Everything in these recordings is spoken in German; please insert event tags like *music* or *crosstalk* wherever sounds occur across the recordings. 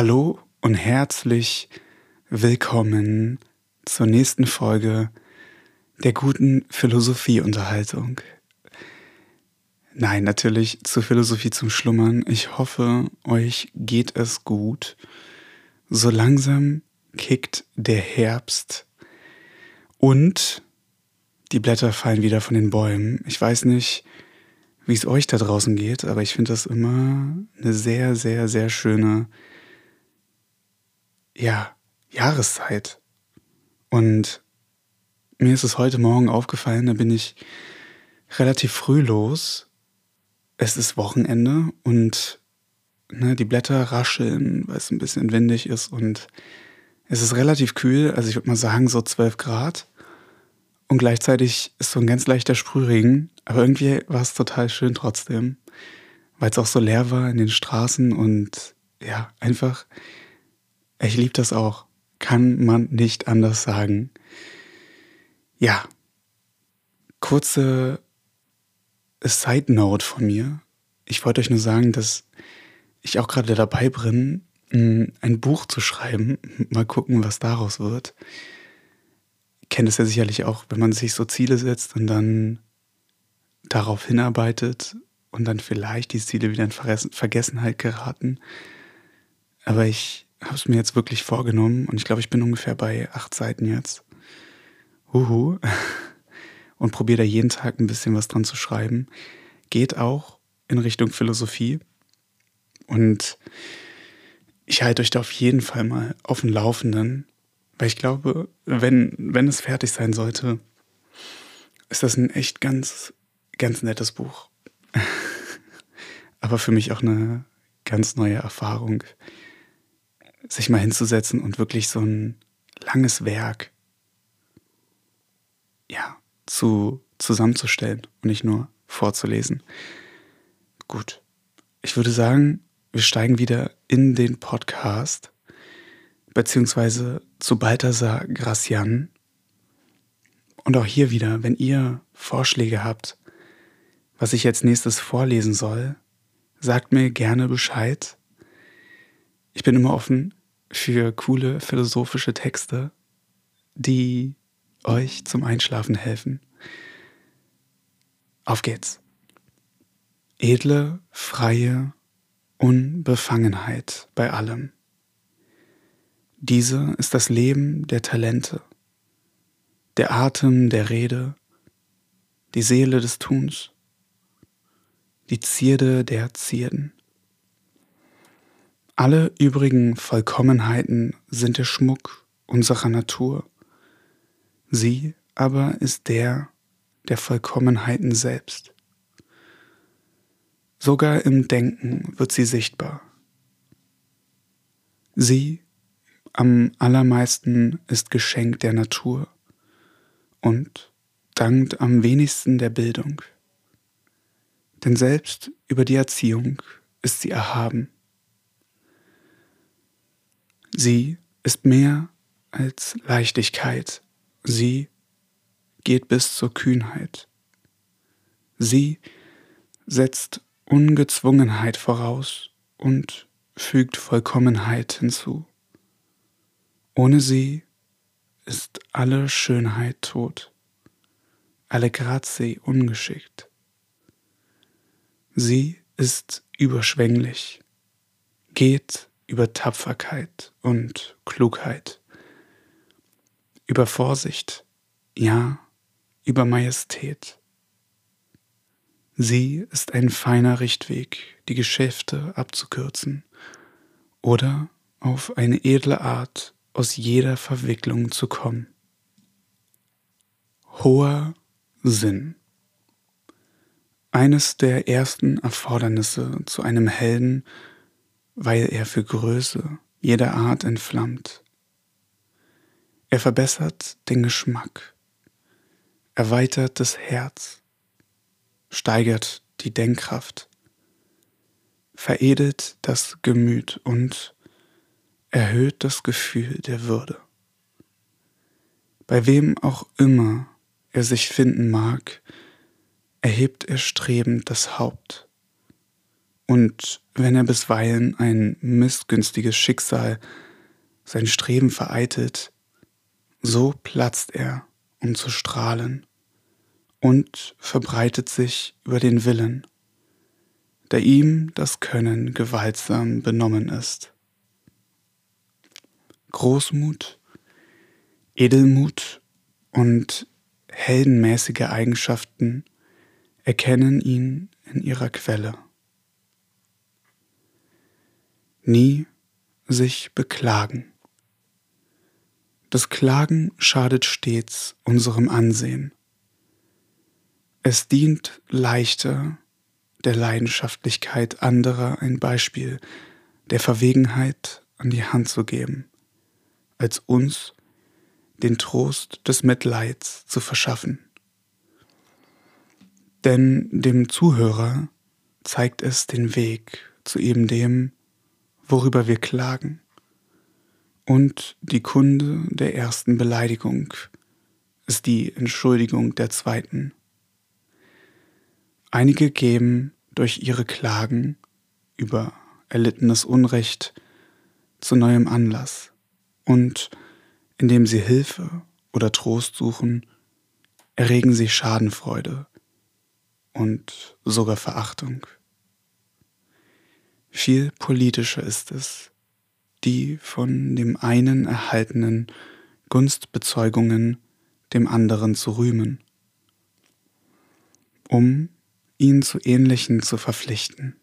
Hallo und herzlich willkommen zur nächsten Folge der guten Philosophieunterhaltung. Nein, natürlich zur Philosophie zum Schlummern. Ich hoffe, euch geht es gut. So langsam kickt der Herbst und die Blätter fallen wieder von den Bäumen. Ich weiß nicht, wie es euch da draußen geht, aber ich finde das immer eine sehr, sehr, sehr schöne ja, Jahreszeit. Und mir ist es heute Morgen aufgefallen, da bin ich relativ früh los. Es ist Wochenende und ne, die Blätter rascheln, weil es ein bisschen windig ist und es ist relativ kühl, also ich würde mal sagen so 12 Grad. Und gleichzeitig ist so ein ganz leichter Sprühregen, aber irgendwie war es total schön trotzdem, weil es auch so leer war in den Straßen und ja, einfach ich liebe das auch. Kann man nicht anders sagen. Ja. Kurze Side Note von mir. Ich wollte euch nur sagen, dass ich auch gerade dabei bin, ein Buch zu schreiben. Mal gucken, was daraus wird. Kennt es ja sicherlich auch, wenn man sich so Ziele setzt und dann darauf hinarbeitet und dann vielleicht die Ziele wieder in Vergessenheit geraten. Aber ich habe es mir jetzt wirklich vorgenommen und ich glaube, ich bin ungefähr bei acht Seiten jetzt. Huhu. *laughs* Und probiere da jeden Tag ein bisschen was dran zu schreiben. Geht auch in Richtung Philosophie. Und ich halte euch da auf jeden Fall mal auf dem Laufenden, weil ich glaube, wenn, wenn es fertig sein sollte, ist das ein echt ganz, ganz nettes Buch. *laughs* Aber für mich auch eine ganz neue Erfahrung sich mal hinzusetzen und wirklich so ein langes Werk ja, zu, zusammenzustellen und nicht nur vorzulesen. Gut. Ich würde sagen, wir steigen wieder in den Podcast, beziehungsweise zu Balthasar Gracian. Und auch hier wieder, wenn ihr Vorschläge habt, was ich jetzt nächstes vorlesen soll, sagt mir gerne Bescheid. Ich bin immer offen für coole philosophische Texte, die euch zum Einschlafen helfen. Auf geht's. Edle, freie Unbefangenheit bei allem. Diese ist das Leben der Talente, der Atem der Rede, die Seele des Tuns, die Zierde der Zierden. Alle übrigen Vollkommenheiten sind der Schmuck unserer Natur. Sie aber ist der der Vollkommenheiten selbst. Sogar im Denken wird sie sichtbar. Sie am allermeisten ist Geschenk der Natur und dankt am wenigsten der Bildung. Denn selbst über die Erziehung ist sie erhaben. Sie ist mehr als Leichtigkeit. Sie geht bis zur Kühnheit. Sie setzt Ungezwungenheit voraus und fügt Vollkommenheit hinzu. Ohne sie ist alle Schönheit tot, alle Grazie ungeschickt. Sie ist überschwänglich, geht über Tapferkeit und Klugheit, über Vorsicht, ja, über Majestät. Sie ist ein feiner Richtweg, die Geschäfte abzukürzen oder auf eine edle Art aus jeder Verwicklung zu kommen. Hoher Sinn. Eines der ersten Erfordernisse zu einem Helden weil er für Größe jeder Art entflammt. Er verbessert den Geschmack, erweitert das Herz, steigert die Denkkraft, veredelt das Gemüt und erhöht das Gefühl der Würde. Bei wem auch immer er sich finden mag, erhebt er strebend das Haupt Und wenn er bisweilen ein missgünstiges Schicksal sein Streben vereitelt, so platzt er, um zu strahlen, und verbreitet sich über den Willen, der ihm das Können gewaltsam benommen ist. Großmut, Edelmut und heldenmäßige Eigenschaften erkennen ihn in ihrer Quelle. Nie sich beklagen. Das Klagen schadet stets unserem Ansehen. Es dient leichter der Leidenschaftlichkeit anderer ein Beispiel der Verwegenheit an die Hand zu geben, als uns den Trost des Mitleids zu verschaffen. Denn dem Zuhörer zeigt es den Weg zu eben dem, worüber wir klagen, und die Kunde der ersten Beleidigung ist die Entschuldigung der zweiten. Einige geben durch ihre Klagen über erlittenes Unrecht zu neuem Anlass und indem sie Hilfe oder Trost suchen, erregen sie Schadenfreude und sogar Verachtung. Viel politischer ist es, die von dem einen erhaltenen Gunstbezeugungen dem anderen zu rühmen, um ihn zu ähnlichen zu verpflichten,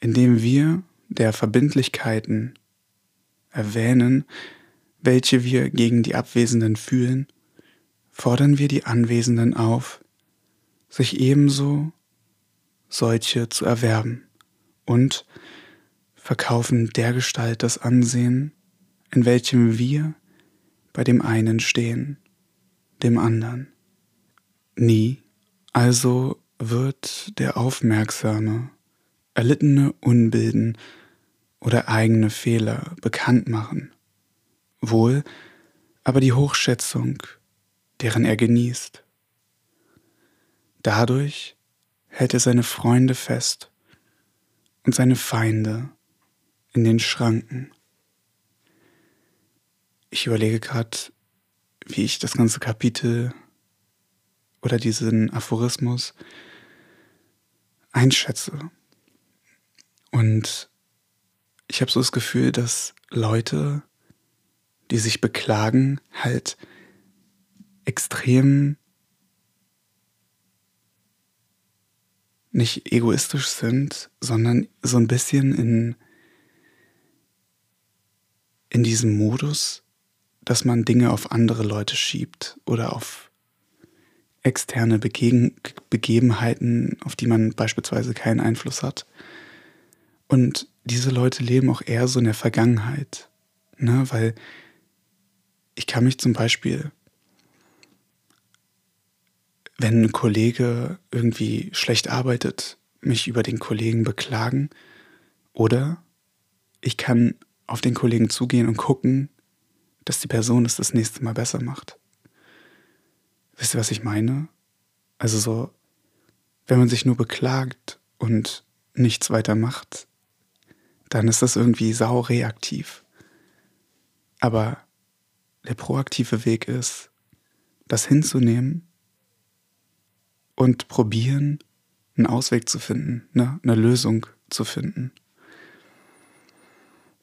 indem wir der Verbindlichkeiten erwähnen, welche wir gegen die Abwesenden fühlen, fordern wir die Anwesenden auf, sich ebenso solche zu erwerben und verkaufen dergestalt das Ansehen, in welchem wir bei dem einen stehen, dem anderen. Nie also wird der Aufmerksame erlittene Unbilden oder eigene Fehler bekannt machen, wohl aber die Hochschätzung, deren er genießt. Dadurch hält er seine Freunde fest und seine Feinde in den Schranken. Ich überlege gerade, wie ich das ganze Kapitel oder diesen Aphorismus einschätze. Und ich habe so das Gefühl, dass Leute, die sich beklagen, halt extrem nicht egoistisch sind, sondern so ein bisschen in, in diesem Modus, dass man Dinge auf andere Leute schiebt oder auf externe Begegen Begebenheiten, auf die man beispielsweise keinen Einfluss hat. Und diese Leute leben auch eher so in der Vergangenheit, ne? weil ich kann mich zum Beispiel, wenn ein Kollege irgendwie schlecht arbeitet, mich über den Kollegen beklagen oder ich kann auf den Kollegen zugehen und gucken, dass die Person es das nächste Mal besser macht. Wisst ihr, was ich meine? Also so, wenn man sich nur beklagt und nichts weiter macht, dann ist das irgendwie sau reaktiv. Aber der proaktive Weg ist, das hinzunehmen und probieren, einen Ausweg zu finden, ne? eine Lösung zu finden.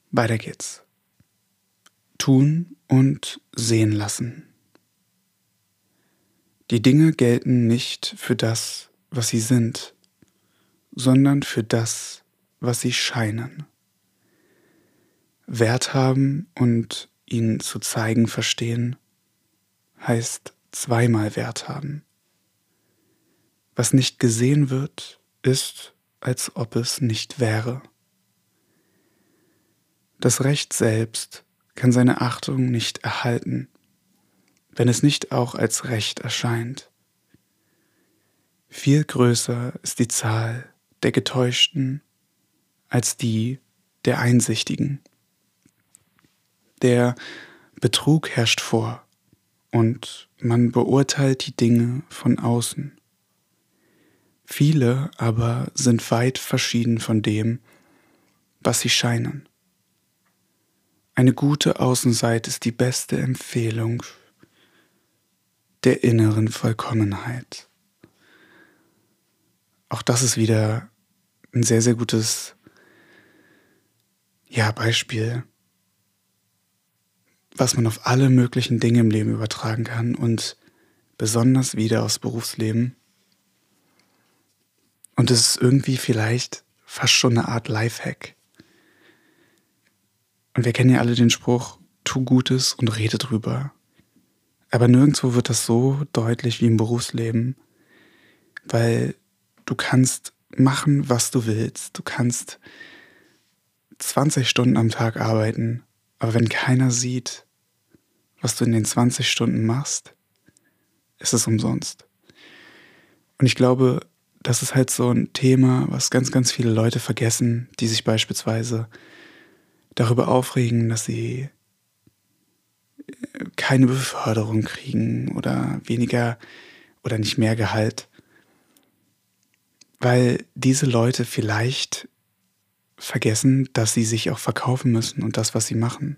Weiter geht's. Tun und sehen lassen. Die Dinge gelten nicht für das, was sie sind, sondern für das, was sie scheinen. Wert haben und ihn zu zeigen verstehen, heißt zweimal Wert haben. Was nicht gesehen wird, ist, als ob es nicht wäre. Das Recht selbst kann seine Achtung nicht erhalten, wenn es nicht auch als Recht erscheint. Viel größer ist die Zahl der Getäuschten als die der Einsichtigen. Der Betrug herrscht vor und man beurteilt die Dinge von außen. Viele aber sind weit verschieden von dem, was sie scheinen. Eine gute Außenseite ist die beste Empfehlung der inneren Vollkommenheit. Auch das ist wieder ein sehr, sehr gutes ja, Beispiel, was man auf alle möglichen Dinge im Leben übertragen kann und besonders wieder aufs Berufsleben. Und es ist irgendwie vielleicht fast schon eine Art Lifehack. Und wir kennen ja alle den Spruch, tu Gutes und rede drüber. Aber nirgendwo wird das so deutlich wie im Berufsleben, weil du kannst machen, was du willst. Du kannst 20 Stunden am Tag arbeiten, aber wenn keiner sieht, was du in den 20 Stunden machst, ist es umsonst. Und ich glaube, das ist halt so ein Thema, was ganz, ganz viele Leute vergessen, die sich beispielsweise darüber aufregen, dass sie keine Beförderung kriegen oder weniger oder nicht mehr Gehalt, weil diese Leute vielleicht vergessen, dass sie sich auch verkaufen müssen und das, was sie machen.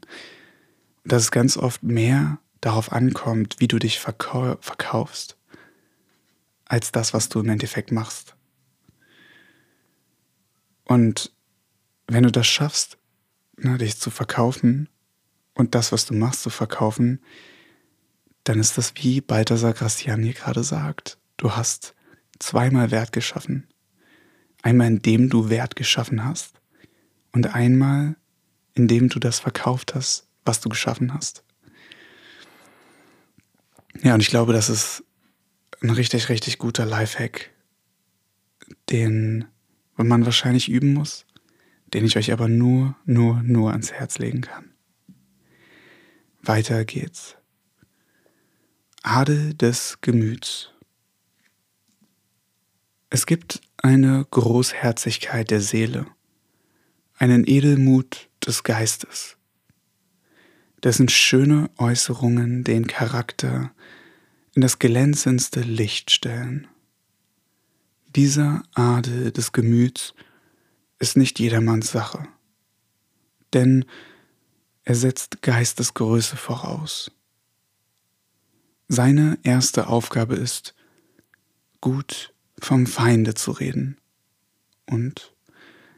Und dass es ganz oft mehr darauf ankommt, wie du dich verkau verkaufst, als das, was du im Endeffekt machst. Und wenn du das schaffst, ne, dich zu verkaufen und das, was du machst, zu verkaufen, dann ist das wie Balthasar Gracian hier gerade sagt. Du hast zweimal Wert geschaffen. Einmal indem du Wert geschaffen hast und einmal indem du das verkauft hast, was du geschaffen hast. Ja, und ich glaube, das ist ein richtig, richtig guter Lifehack, den man wahrscheinlich üben muss, den ich euch aber nur, nur, nur ans Herz legen kann. Weiter geht's. Adel des Gemüts. Es gibt eine Großherzigkeit der Seele, einen Edelmut des Geistes, dessen schöne Äußerungen den Charakter in das glänzendste Licht stellen. Dieser Adel des Gemüts ist nicht jedermanns Sache, denn er setzt Geistesgröße voraus. Seine erste Aufgabe ist, gut vom Feinde zu reden und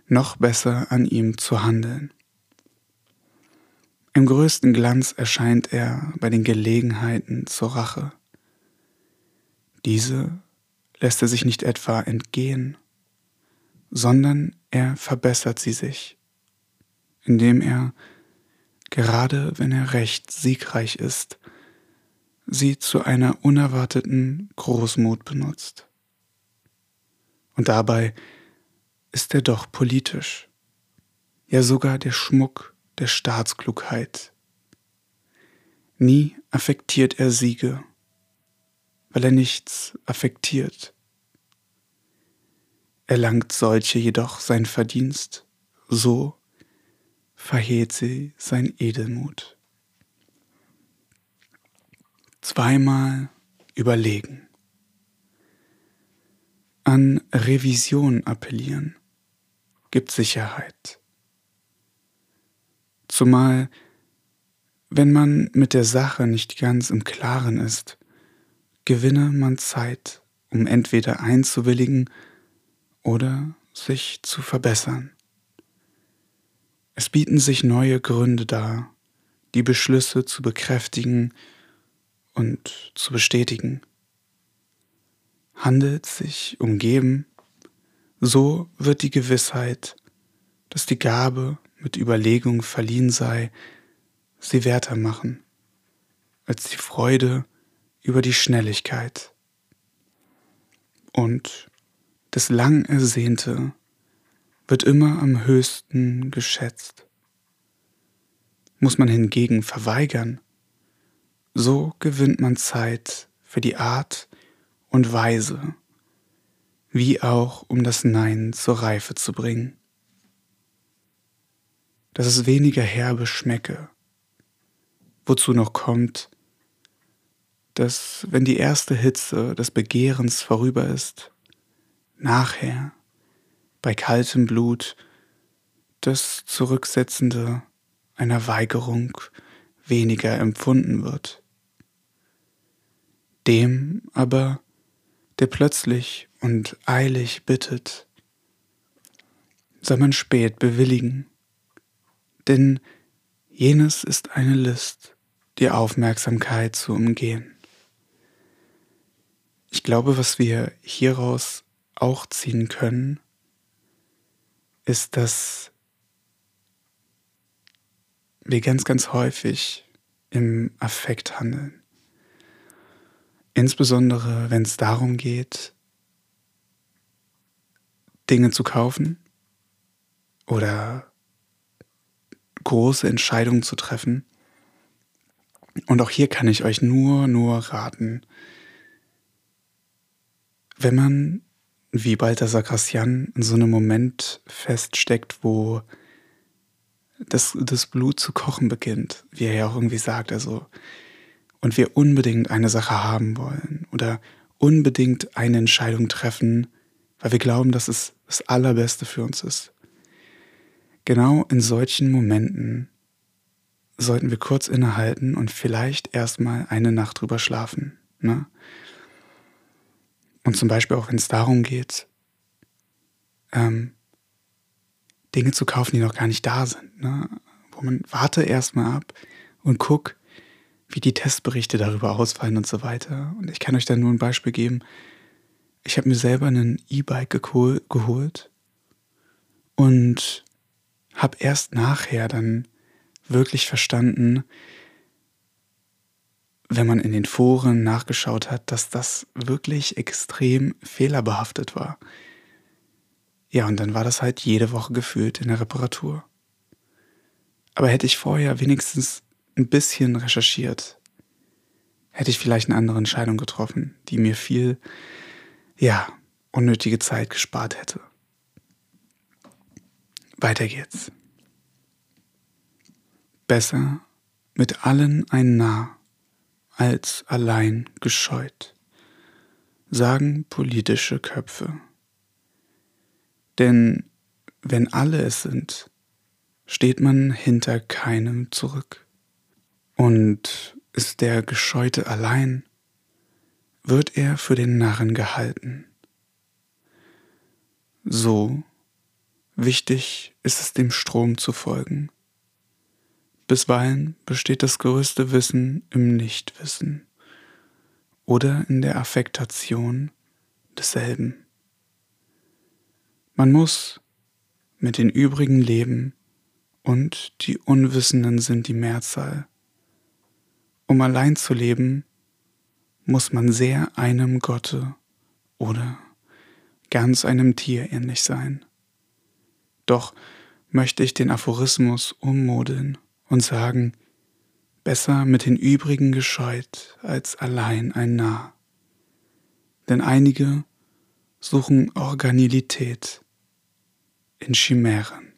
noch besser an ihm zu handeln. Im größten Glanz erscheint er bei den Gelegenheiten zur Rache. Diese lässt er sich nicht etwa entgehen, sondern er verbessert sie sich, indem er, gerade wenn er recht siegreich ist, sie zu einer unerwarteten Großmut benutzt. Und dabei ist er doch politisch, ja sogar der Schmuck der Staatsklugheit. Nie affektiert er Siege, weil er nichts affektiert. Erlangt solche jedoch sein Verdienst, so verhehlt sie sein Edelmut. Zweimal überlegen. An Revision appellieren gibt Sicherheit. Zumal, wenn man mit der Sache nicht ganz im Klaren ist, gewinne man Zeit, um entweder einzuwilligen oder sich zu verbessern. Es bieten sich neue Gründe dar, die Beschlüsse zu bekräftigen und zu bestätigen. Handelt sich um Geben, so wird die Gewissheit, dass die Gabe mit Überlegung verliehen sei, sie werter machen, als die Freude über die Schnelligkeit. Und das lang Ersehnte wird immer am höchsten geschätzt. Muss man hingegen verweigern, so gewinnt man Zeit für die Art und Weise, wie auch um das Nein zur Reife zu bringen. Dass es weniger herbe schmecke, wozu noch kommt, dass wenn die erste Hitze des Begehrens vorüber ist, nachher bei kaltem Blut das Zurücksetzende einer Weigerung weniger empfunden wird. Dem aber, der plötzlich und eilig bittet, soll man spät bewilligen, denn jenes ist eine List, die Aufmerksamkeit zu umgehen. Ich glaube, was wir hieraus auch ziehen können, ist, dass wir ganz, ganz häufig im Affekt handeln. Insbesondere, wenn es darum geht, Dinge zu kaufen oder große Entscheidungen zu treffen. Und auch hier kann ich euch nur, nur raten, wenn man wie Balthasar Gracian in so einem Moment feststeckt, wo das, das Blut zu kochen beginnt, wie er ja auch irgendwie sagt, also, und wir unbedingt eine Sache haben wollen oder unbedingt eine Entscheidung treffen, weil wir glauben, dass es das Allerbeste für uns ist. Genau in solchen Momenten sollten wir kurz innehalten und vielleicht erstmal eine Nacht drüber schlafen. Ne? Und zum Beispiel auch, wenn es darum geht, ähm, Dinge zu kaufen, die noch gar nicht da sind. Ne? Wo man warte erstmal ab und guck, wie die Testberichte darüber ausfallen und so weiter. Und ich kann euch da nur ein Beispiel geben. Ich habe mir selber einen E-Bike geholt und habe erst nachher dann wirklich verstanden, wenn man in den Foren nachgeschaut hat, dass das wirklich extrem fehlerbehaftet war. Ja, und dann war das halt jede Woche gefühlt in der Reparatur. Aber hätte ich vorher wenigstens ein bisschen recherchiert, hätte ich vielleicht eine andere Entscheidung getroffen, die mir viel, ja, unnötige Zeit gespart hätte. Weiter geht's. Besser mit allen ein Nah als allein gescheut, sagen politische Köpfe. Denn wenn alle es sind, steht man hinter keinem zurück. Und ist der Gescheute allein, wird er für den Narren gehalten. So wichtig ist es dem Strom zu folgen Bisweilen besteht das größte Wissen im Nichtwissen oder in der Affektation desselben. Man muss mit den übrigen leben und die Unwissenden sind die Mehrzahl. Um allein zu leben, muss man sehr einem Gotte oder ganz einem Tier ähnlich sein. Doch möchte ich den Aphorismus ummodeln und sagen, besser mit den übrigen gescheut als allein ein Narr. Denn einige suchen Organilität in Chimären.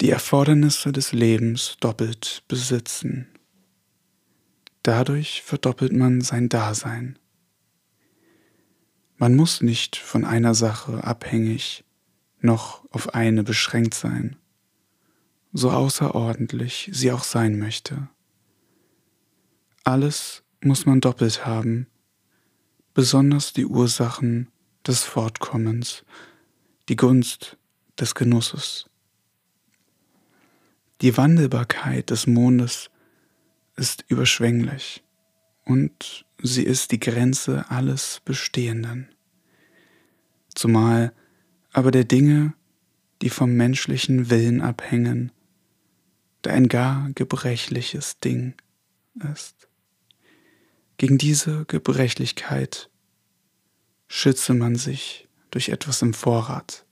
Die Erfordernisse des Lebens doppelt besitzen. Dadurch verdoppelt man sein Dasein. Man muss nicht von einer Sache abhängig noch auf eine beschränkt sein so außerordentlich sie auch sein möchte. Alles muss man doppelt haben, besonders die Ursachen des Fortkommens, die Gunst des Genusses. Die Wandelbarkeit des Mondes ist überschwänglich und sie ist die Grenze alles Bestehenden. Zumal aber der Dinge, die vom menschlichen Willen abhängen, der ein gar gebrechliches Ding ist. Gegen diese Gebrechlichkeit schütze man sich durch etwas im Vorrat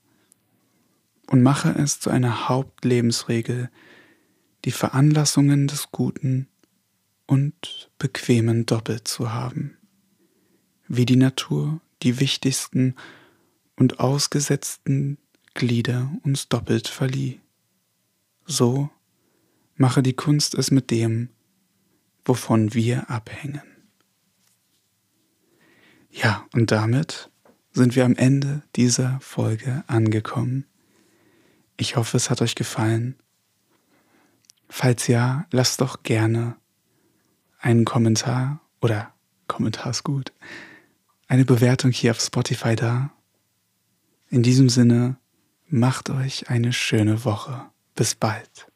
und mache es zu einer Hauptlebensregel, die Veranlassungen des Guten und Bequemen doppelt zu haben, wie die Natur die wichtigsten und ausgesetzten Glieder uns doppelt verlieh. So mache die Kunst es mit dem, wovon wir abhängen. Ja, und damit sind wir am Ende dieser Folge angekommen. Ich hoffe, es hat euch gefallen. Falls ja, lasst doch gerne einen Kommentar oder Kommentar ist gut, eine Bewertung hier auf Spotify da. In diesem Sinne, macht euch eine schöne Woche. Bis bald.